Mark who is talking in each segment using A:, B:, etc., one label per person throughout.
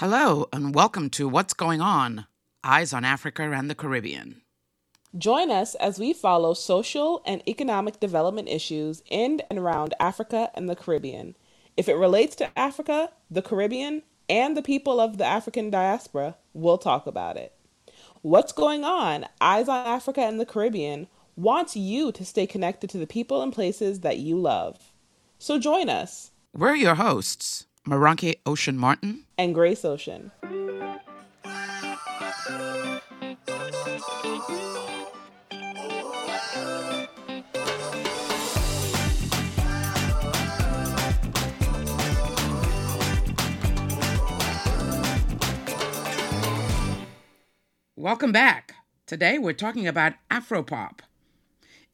A: Hello, and welcome to What's Going On Eyes on Africa and the Caribbean.
B: Join us as we follow social and economic development issues in and around Africa and the Caribbean. If it relates to Africa, the Caribbean, and the people of the African diaspora, we'll talk about it. What's Going On Eyes on Africa and the Caribbean wants you to stay connected to the people and places that you love. So join us.
A: We're your hosts, Maranke Ocean Martin
B: and Grace Ocean.
A: Welcome back. Today we're talking about Afropop.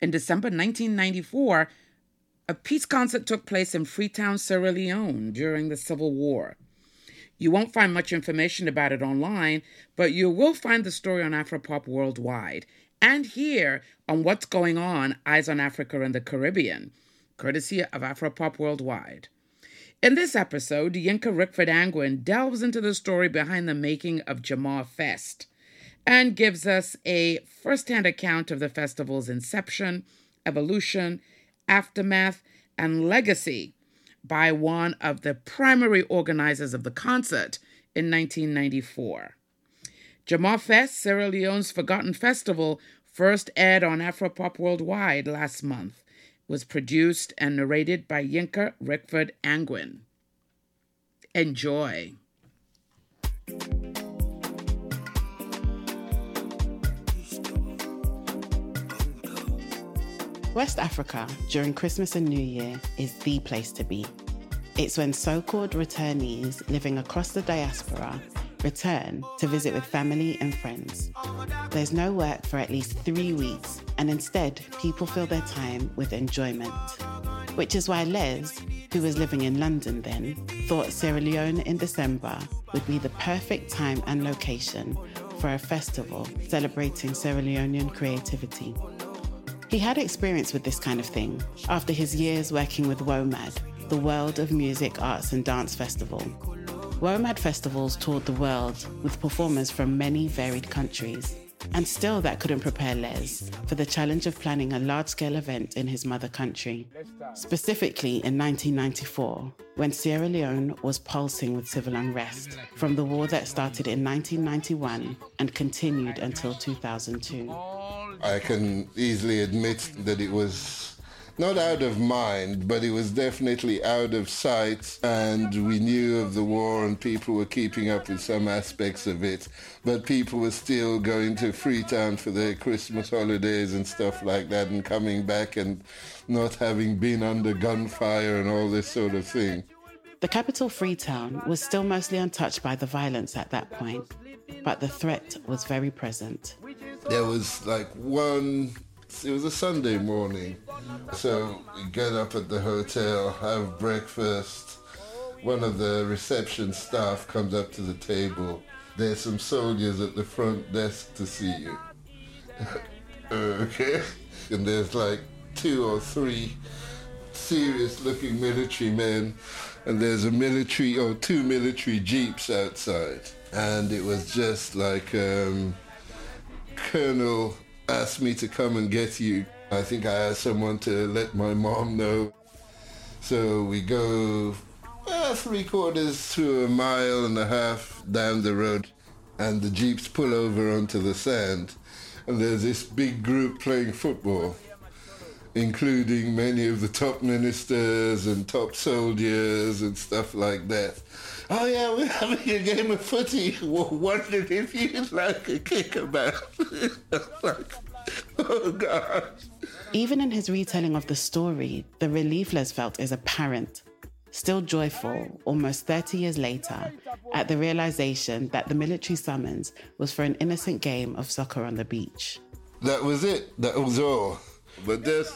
A: In December 1994, a peace concert took place in Freetown, Sierra Leone during the Civil War. You won't find much information about it online, but you will find the story on Afropop worldwide and here on What's Going On Eyes on Africa and the Caribbean, courtesy of Afropop Worldwide. In this episode, Yinka Rickford Angwin delves into the story behind the making of Jama Fest and gives us a first hand account of the festival's inception, evolution, aftermath, and legacy by one of the primary organizers of the concert in 1994. Jama Fest, Sierra Leone's Forgotten Festival, first aired on Afropop Worldwide last month. It was produced and narrated by Yinka Rickford Angwin. Enjoy.
C: West Africa during Christmas and New Year is the place to be. It's when so called returnees living across the diaspora return to visit with family and friends. There's no work for at least three weeks, and instead, people fill their time with enjoyment. Which is why Les, who was living in London then, thought Sierra Leone in December would be the perfect time and location for a festival celebrating Sierra Leonean creativity. He had experience with this kind of thing after his years working with WOMAD, the World of Music, Arts and Dance Festival. WOMAD festivals toured the world with performers from many varied countries. And still, that couldn't prepare Les for the challenge of planning a large scale event in his mother country. Specifically in 1994, when Sierra Leone was pulsing with civil unrest from the war that started in 1991 and continued until 2002.
D: I can easily admit that it was not out of mind, but it was definitely out of sight. And we knew of the war and people were keeping up with some aspects of it. But people were still going to Freetown for their Christmas holidays and stuff like that and coming back and not having been under gunfire and all this sort of thing.
C: The capital, Freetown, was still mostly untouched by the violence at that point, but the threat was very present
D: there was like one it was a Sunday morning. So we get up at the hotel, have breakfast. One of the reception staff comes up to the table. There's some soldiers at the front desk to see you. okay. And there's like two or three serious looking military men and there's a military or two military jeeps outside. And it was just like um, colonel asked me to come and get you. I think I asked someone to let my mom know. So we go uh, three quarters to a mile and a half down the road and the jeeps pull over onto the sand and there's this big group playing football including many of the top ministers and top soldiers and stuff like that. Oh yeah, we're having a game of footy. Wondered if you'd like a kickabout. like, oh God.
C: Even in his retelling of the story, the relief Les felt is apparent. Still joyful, almost 30 years later, at the realization that the military summons was for an innocent game of soccer on the beach.
D: That was it. That was all. But just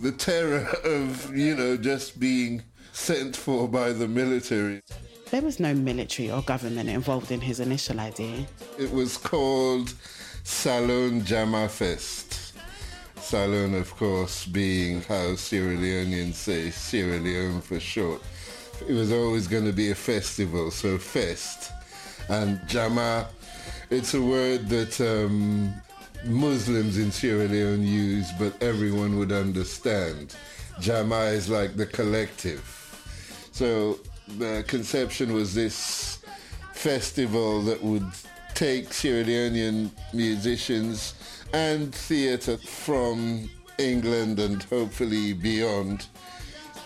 D: the terror of, you know, just being sent for by the military.
C: There was no military or government involved in his initial idea.
D: It was called Salone Jama Fest. Salone, of course, being how Sierra Leoneans say Sierra Leone for short. it was always going to be a festival, so fest. And Jama, it's a word that um, Muslims in Sierra Leone use, but everyone would understand. Jama is like the collective. So the conception was this festival that would take Sierra Leonean musicians and theatre from England and hopefully beyond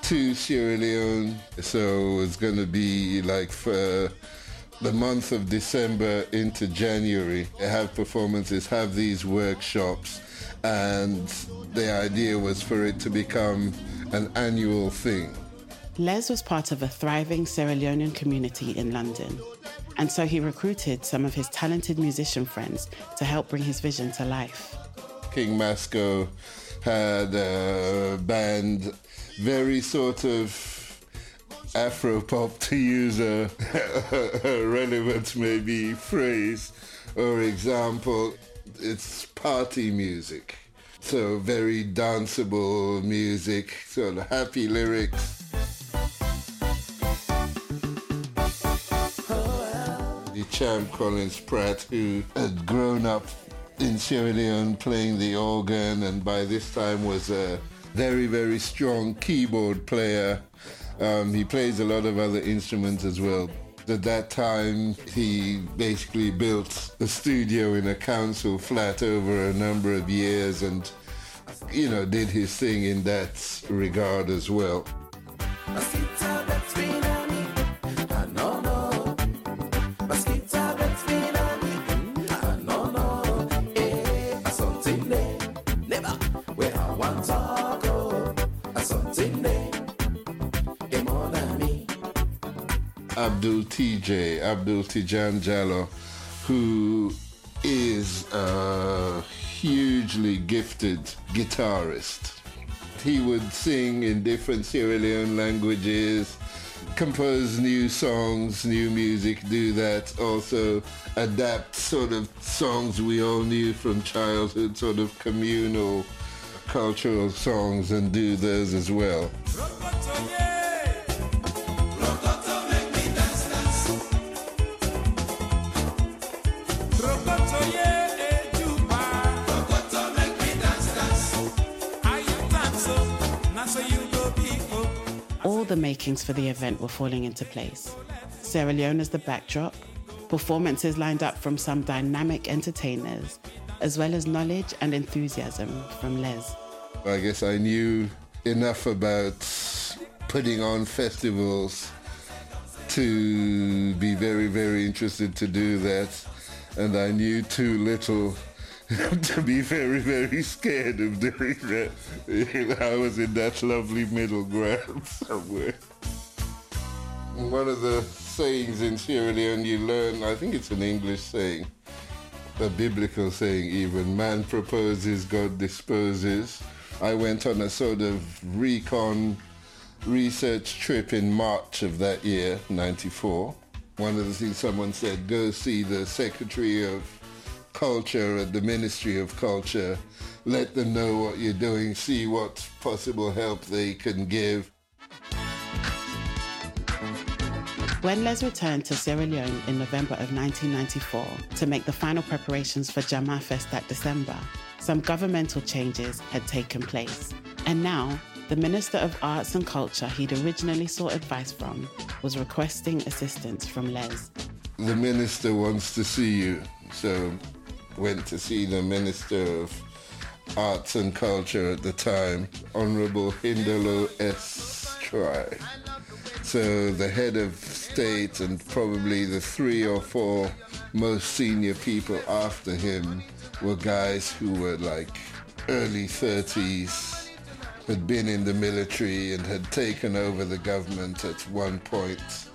D: to Sierra Leone. So it's going to be like for the month of December into January, have performances, have these workshops, and the idea was for it to become an annual thing.
C: Les was part of a thriving Sierra Leonean community in London, and so he recruited some of his talented musician friends to help bring his vision to life.
D: King Masco had a band, very sort of Afro pop, to use a, a relevant maybe phrase or example. It's party music. So very danceable music, sort of happy lyrics. The champ Collins Pratt, who had grown up in Sierra Leone playing the organ and by this time was a very, very strong keyboard player. Um, he plays a lot of other instruments as well. At that time, he basically built a studio in a council flat over a number of years and, you know, did his thing in that regard as well. Abdul TJ, Abdul Tijan Jallo, who is a hugely gifted guitarist. He would sing in different Sierra Leone languages, compose new songs, new music, do that, also adapt sort of songs we all knew from childhood, sort of communal cultural songs, and do those as well.
C: The makings for the event were falling into place. Sierra Leone as the backdrop, performances lined up from some dynamic entertainers, as well as knowledge and enthusiasm from Les.
D: I guess I knew enough about putting on festivals to be very, very interested to do that. And I knew too little to be very, very scared of doing that. I was in that lovely middle ground somewhere. One of the sayings in Sierra Leone you learn, I think it's an English saying, a biblical saying even, man proposes, God disposes. I went on a sort of recon research trip in March of that year, 94. One of the things someone said, go see the Secretary of Culture at the Ministry of Culture. Let them know what you're doing, see what possible help they can give.
C: When Les returned to Sierra Leone in November of 1994 to make the final preparations for Jama Fest that December, some governmental changes had taken place. And now, the Minister of Arts and Culture he'd originally sought advice from was requesting assistance from Les.
D: The minister wants to see you, so went to see the Minister of Arts and Culture at the time, Honorable Hindolo S. So the head of state and probably the three or four most senior people after him were guys who were like early 30s, had been in the military and had taken over the government at one point.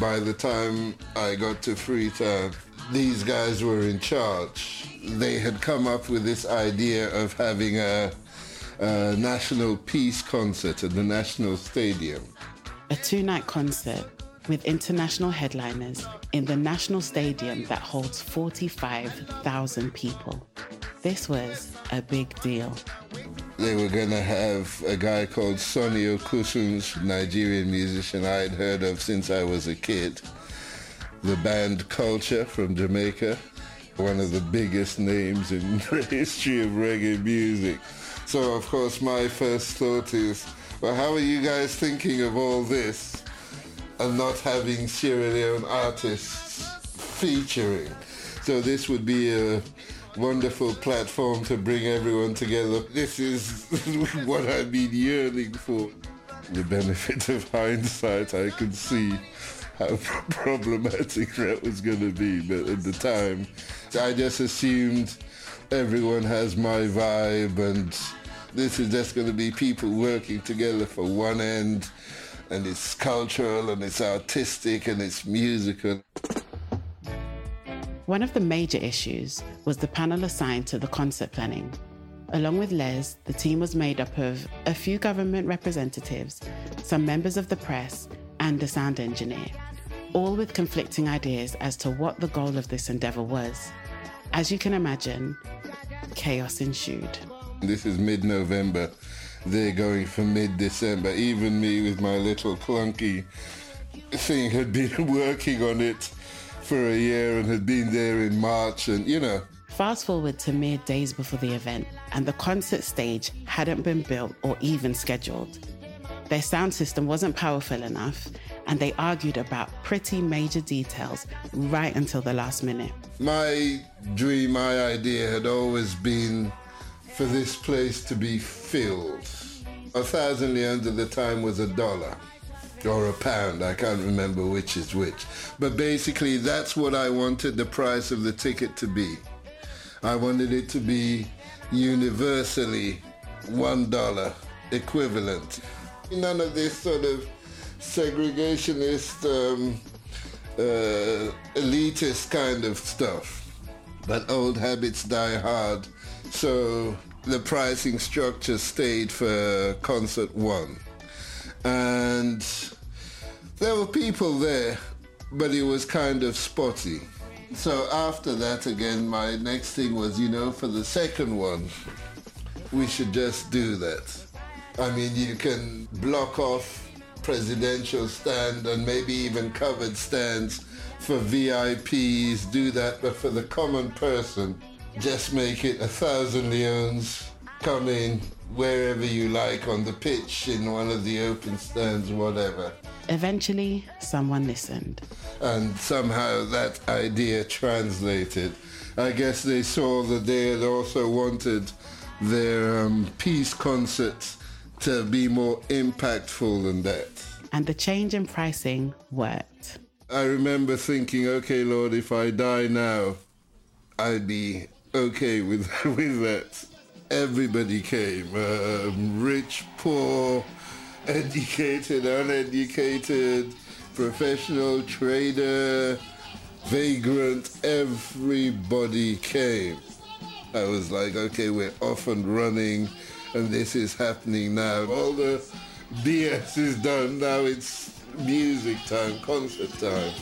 D: By the time I got to Freetown, these guys were in charge. They had come up with this idea of having a, a national peace concert at the National Stadium.
C: A two night concert with international headliners in the National Stadium that holds 45,000 people. This was a big deal.
D: They were going to have a guy called Sonny Okosun's Nigerian musician I'd heard of since I was a kid. The band Culture from Jamaica, one of the biggest names in the history of reggae music. So of course my first thought is, well, how are you guys thinking of all this and not having Sierra Leone artists featuring? So this would be a wonderful platform to bring everyone together. This is what I've been yearning for. The benefit of hindsight, I could see how problematic that was going to be. But at the time, I just assumed everyone has my vibe and this is just going to be people working together for one end and it's cultural and it's artistic and it's musical.
C: One of the major issues was the panel assigned to the concert planning. Along with Les, the team was made up of a few government representatives, some members of the press, and a sound engineer, all with conflicting ideas as to what the goal of this endeavor was. As you can imagine, chaos ensued.
D: This is mid November. They're going for mid December. Even me with my little clunky thing had been working on it for a year and had been there in March and you know.
C: Fast forward to mere days before the event, and the concert stage hadn't been built or even scheduled. Their sound system wasn't powerful enough, and they argued about pretty major details right until the last minute.
D: My dream, my idea had always been for this place to be filled. A thousand leones at the time was a dollar or a pound. I can't remember which is which. But basically, that's what I wanted the price of the ticket to be. I wanted it to be universally one dollar equivalent. None of this sort of segregationist, um, uh, elitist kind of stuff. But old habits die hard. So the pricing structure stayed for concert one. And there were people there, but it was kind of spotty. So after that, again, my next thing was, you know, for the second one, we should just do that. I mean, you can block off presidential stand and maybe even covered stands for VIPs, do that, but for the common person, just make it a thousand leones, come in wherever you like on the pitch, in one of the open stands, whatever.
C: Eventually, someone listened.
D: And somehow that idea translated. I guess they saw that they had also wanted their um, peace concerts to be more impactful than that.
C: And the change in pricing worked.
D: I remember thinking, okay, Lord, if I die now, I'd be okay with, with that. Everybody came, um, rich, poor, educated, uneducated, professional, trader, vagrant, everybody came. I was like, okay, we're off and running, and this is happening now. All the BS is done, now it's music time, concert time.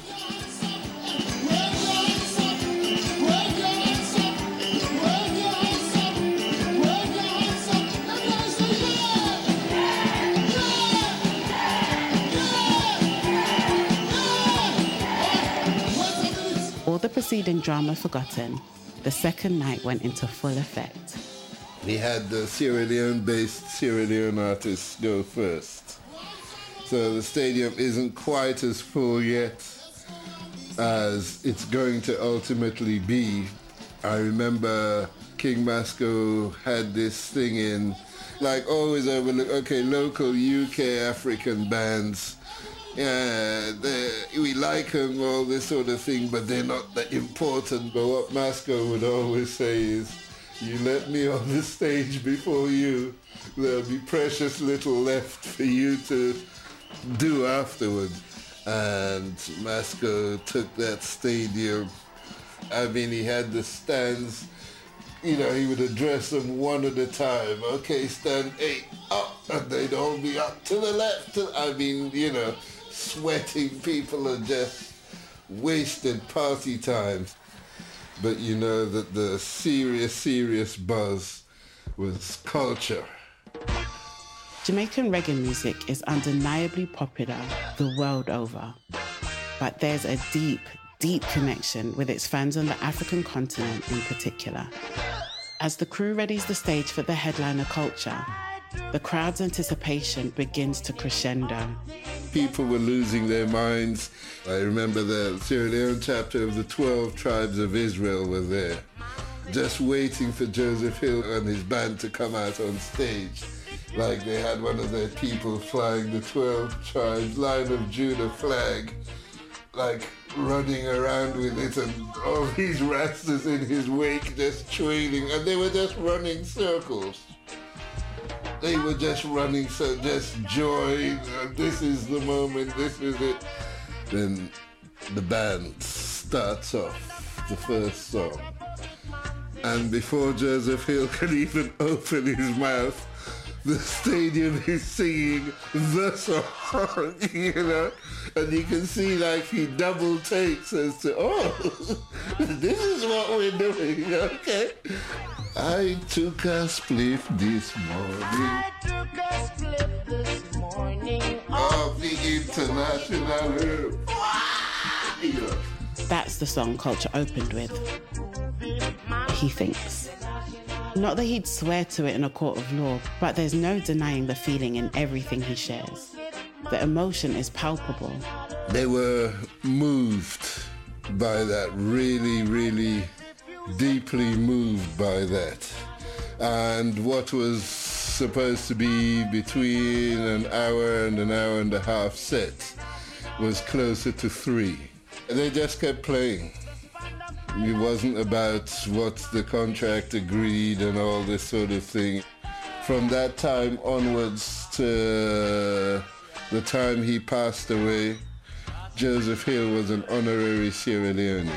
C: All the preceding drama forgotten, the second night went into full effect.
D: We had the Sierra Leone-based Sierra Leone artists go first. So the stadium isn't quite as full yet as it's going to ultimately be. I remember King Masco had this thing in, like always overlook, okay, local UK African bands yeah, we like them, all this sort of thing, but they're not that important. But what Masco would always say is, you let me on the stage before you, there'll be precious little left for you to do afterward. And Masco took that stadium. I mean, he had the stands you know, he would address them one at a time. Okay, stand eight, up, and they'd all be up to the left. I mean, you know, sweating people are just wasted party time. But you know that the serious, serious buzz was culture.
C: Jamaican reggae music is undeniably popular the world over. But there's a deep, deep connection with its fans on the African continent in particular. As the crew readies the stage for the headliner culture, the crowd's anticipation begins to crescendo.
D: People were losing their minds. I remember the Sierra Leone chapter of the 12 tribes of Israel were there, just waiting for Joseph Hill and his band to come out on stage. Like they had one of their people flying the 12 tribes lion of Judah flag, like running around with it and all these rastas in his wake just trailing and they were just running circles they were just running so just joy. Uh, this is the moment this is it. Then the band starts off the first song. And before joseph hill can even open his mouth the stadium is singing the song, you know, and you can see like he double takes as to, oh, this is what we're doing, okay? I took a spliff this morning. I took a spliff this morning of the international
C: That's the song culture opened with. He thinks. Not that he'd swear to it in a court of law, but there's no denying the feeling in everything he shares. The emotion is palpable.
D: They were moved by that, really, really deeply moved by that. And what was supposed to be between an hour and an hour and a half set was closer to three. They just kept playing. It wasn't about what the contract agreed and all this sort of thing. From that time onwards to the time he passed away, Joseph Hill was an honorary Sierra Leonean.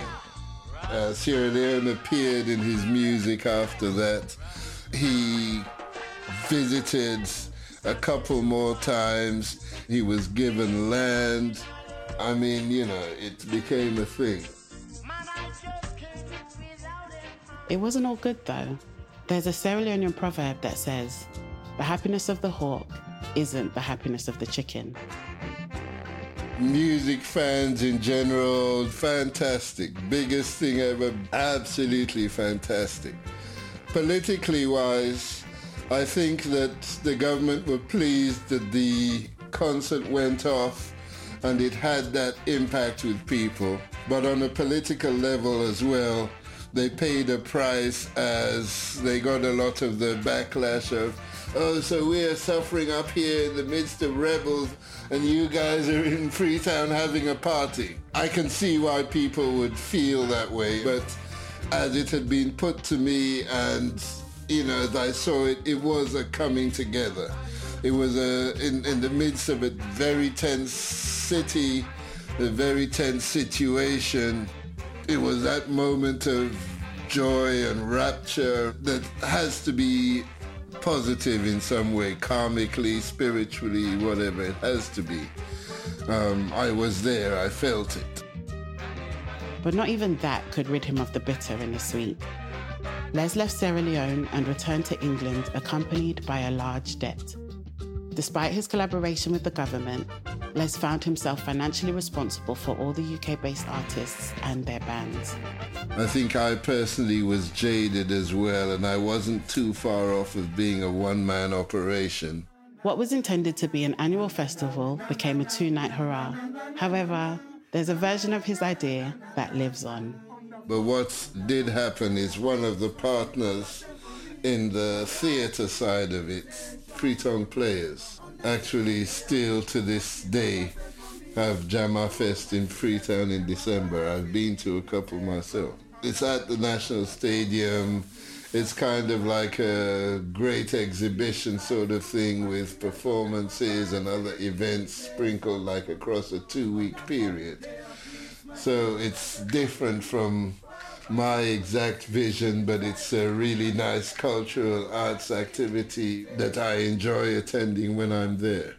D: Uh, Sierra Leone appeared in his music after that. He visited a couple more times. He was given land. I mean, you know, it became a thing.
C: It wasn't all good though. There's a Sierra Leonean proverb that says, the happiness of the hawk isn't the happiness of the chicken.
D: Music fans in general, fantastic. Biggest thing ever, absolutely fantastic. Politically wise, I think that the government were pleased that the concert went off and it had that impact with people. But on a political level as well, they paid a price as they got a lot of the backlash of, oh, so we're suffering up here in the midst of rebels and you guys are in Freetown having a party. I can see why people would feel that way, but as it had been put to me and, you know, as I saw it, it was a coming together. It was a, in, in the midst of a very tense city, a very tense situation it was that moment of joy and rapture that has to be positive in some way, karmically, spiritually, whatever it has to be. Um, I was there, I felt it.
C: But not even that could rid him of the bitter and the sweet. Les left Sierra Leone and returned to England accompanied by a large debt. Despite his collaboration with the government, Les found himself financially responsible for all the UK based artists and their bands.
D: I think I personally was jaded as well, and I wasn't too far off of being a one man operation.
C: What was intended to be an annual festival became a two night hurrah. However, there's a version of his idea that lives on.
D: But what did happen is one of the partners in the theatre side of it, Freetown Players, actually still to this day have Jama Fest in Freetown in December. I've been to a couple myself. It's at the National Stadium. It's kind of like a great exhibition sort of thing with performances and other events sprinkled like across a two-week period. So it's different from my exact vision, but it's a really nice cultural arts activity that I enjoy attending when I'm there.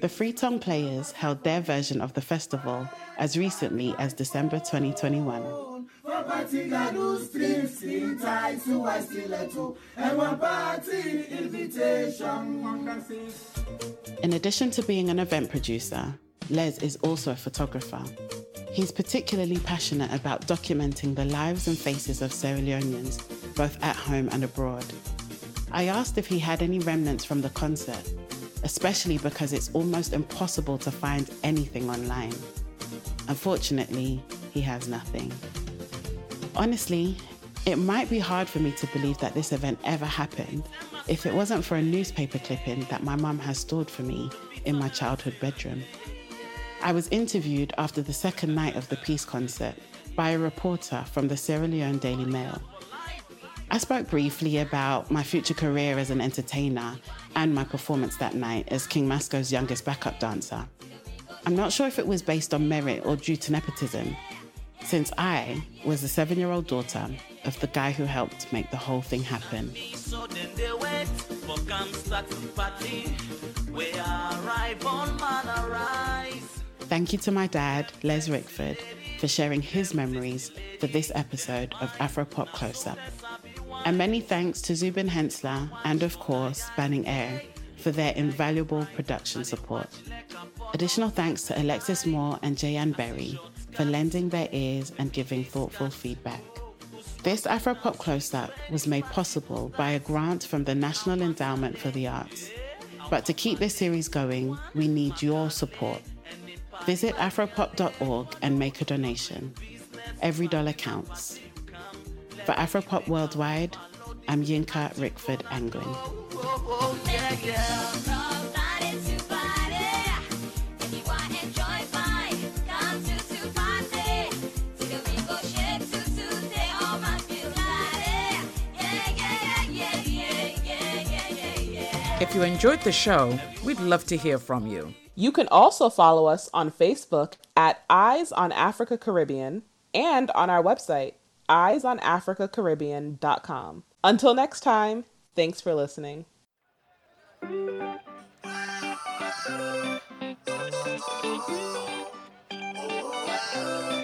C: The Freetown Players held their version of the festival as recently as December 2021.
E: party gadu stream sing tight to I stiletto and one party invitation.
C: In addition to being an event producer, Les is also a photographer. He's particularly passionate about documenting the lives and faces of Sierra Leoneans, both at home and abroad. I asked if he had any remnants from the concert, especially because it's almost impossible to find anything online. Unfortunately, he has nothing. Honestly, it might be hard for me to believe that this event ever happened if it wasn't for a newspaper clipping that my mum has stored for me in my childhood bedroom. I was interviewed after the second night of the peace concert by a reporter from the Sierra Leone Daily Mail. I spoke briefly about my future career as an entertainer and my performance that night as King Masco's youngest backup dancer. I'm not sure if it was based on merit or due to nepotism, since I was the seven year old daughter of the guy who helped make the whole thing happen. Thank you to my dad, Les Rickford, for sharing his memories for this episode of Afropop Close Up. And many thanks to Zubin Hensler and, of course, Banning Eyre for their invaluable production support. Additional thanks to Alexis Moore and Jayan Berry for lending their ears and giving thoughtful feedback. This Afropop Close Up was made possible by a grant from the National Endowment for the Arts. But to keep this series going, we need your support. Visit afropop.org and make a donation. Every dollar counts. For Afropop Worldwide, I'm Yinka Rickford
F: yeah.
A: If you enjoyed the show, we'd love to hear from you.
B: You can also follow us on Facebook at Eyes on Africa Caribbean and on our website, eyesonafricacaribbean.com. Until next time, thanks for listening.
E: Oh,